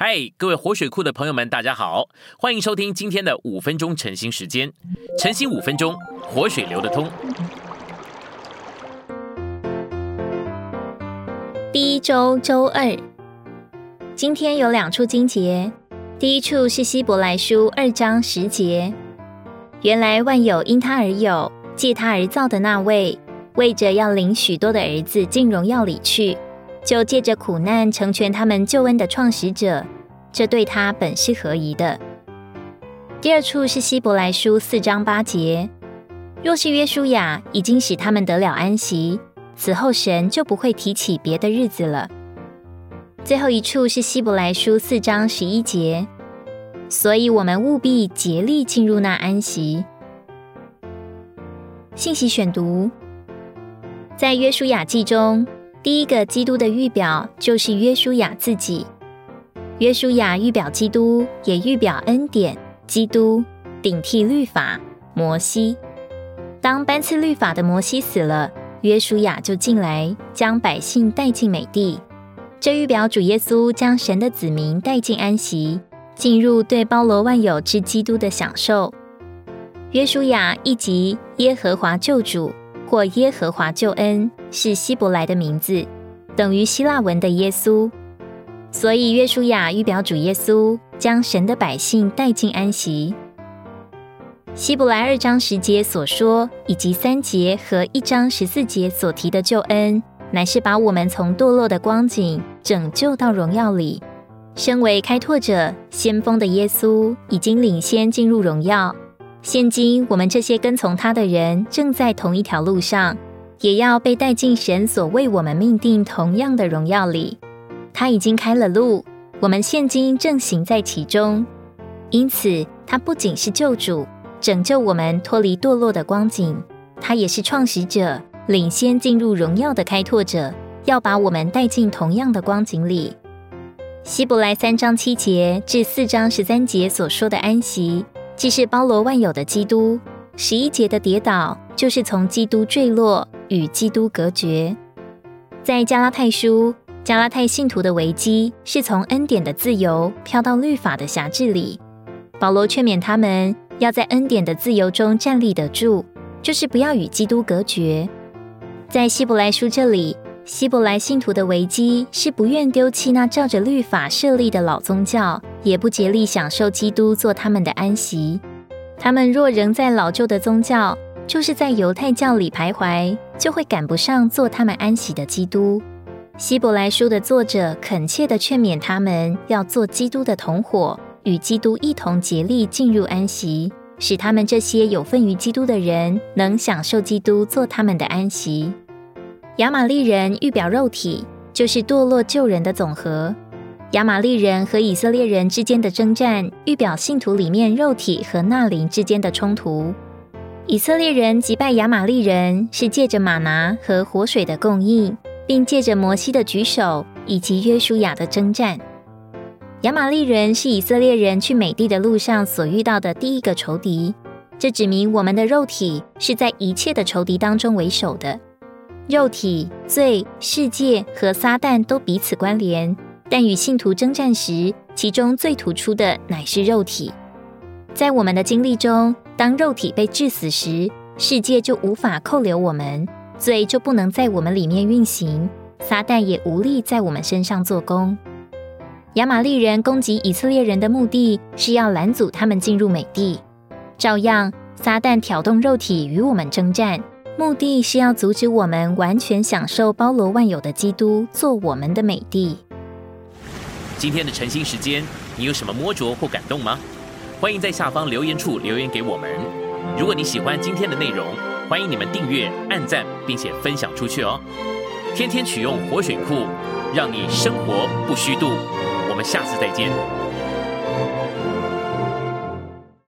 嗨，各位活水库的朋友们，大家好，欢迎收听今天的五分钟晨兴时间。晨兴五分钟，活水流得通。第一周周二，今天有两处经节。第一处是希伯来书二章十节，原来万有因他而有，借他而造的那位，为着要领许多的儿子进荣耀里去。就借着苦难成全他们救恩的创始者，这对他本是合宜的。第二处是希伯来书四章八节，若是约书亚已经使他们得了安息，此后神就不会提起别的日子了。最后一处是希伯来书四章十一节，所以我们务必竭力进入那安息。信息选读，在约书亚记中。第一个基督的预表就是约书亚自己。约书亚预表基督，也预表恩典。基督顶替律法，摩西。当颁赐律法的摩西死了，约书亚就进来，将百姓带进美地。这预表主耶稣将神的子民带进安息，进入对包罗万有之基督的享受。约书亚一级耶和华救主。或耶和华救恩是希伯来的名字，等于希腊文的耶稣，所以约书亚预表主耶稣将神的百姓带进安息。希伯来二章十节所说，以及三节和一章十四节所提的救恩，乃是把我们从堕落的光景拯救到荣耀里。身为开拓者、先锋的耶稣，已经领先进入荣耀。现今我们这些跟从他的人正在同一条路上，也要被带进神所为我们命定同样的荣耀里。他已经开了路，我们现今正行在其中。因此，他不仅是救主，拯救我们脱离堕落的光景，他也是创始者，领先进入荣耀的开拓者，要把我们带进同样的光景里。希伯来三章七节至四章十三节所说的安息。既是包罗万有的基督，十一节的跌倒就是从基督坠落，与基督隔绝。在加拉太书，加拉太信徒的危机是从恩典的自由飘到律法的辖制里。保罗劝勉他们要在恩典的自由中站立得住，就是不要与基督隔绝。在希伯来书这里。希伯来信徒的危机是不愿丢弃那照着律法设立的老宗教，也不竭力享受基督做他们的安息。他们若仍在老旧的宗教，就是在犹太教里徘徊，就会赶不上做他们安息的基督。希伯来书的作者恳切地劝勉他们，要做基督的同伙，与基督一同竭力进入安息，使他们这些有份于基督的人，能享受基督做他们的安息。亚玛利人预表肉体，就是堕落救人的总和。亚玛利人和以色列人之间的征战，预表信徒里面肉体和纳灵之间的冲突。以色列人击败亚玛利人，是借着马拿和活水的供应，并借着摩西的举手以及约书亚的征战。亚玛利人是以色列人去美地的路上所遇到的第一个仇敌，这指明我们的肉体是在一切的仇敌当中为首的。肉体、罪、世界和撒旦都彼此关联，但与信徒征战时，其中最突出的乃是肉体。在我们的经历中，当肉体被致死时，世界就无法扣留我们，罪就不能在我们里面运行，撒旦也无力在我们身上做工。亚玛利人攻击以色列人的目的是要拦阻他们进入美地，照样，撒旦挑动肉体与我们征战。目的是要阻止我们完全享受包罗万有的基督做我们的美帝。今天的晨兴时间，你有什么摸着或感动吗？欢迎在下方留言处留言给我们。如果你喜欢今天的内容，欢迎你们订阅、按赞，并且分享出去哦。天天取用活水库，让你生活不虚度。我们下次再见。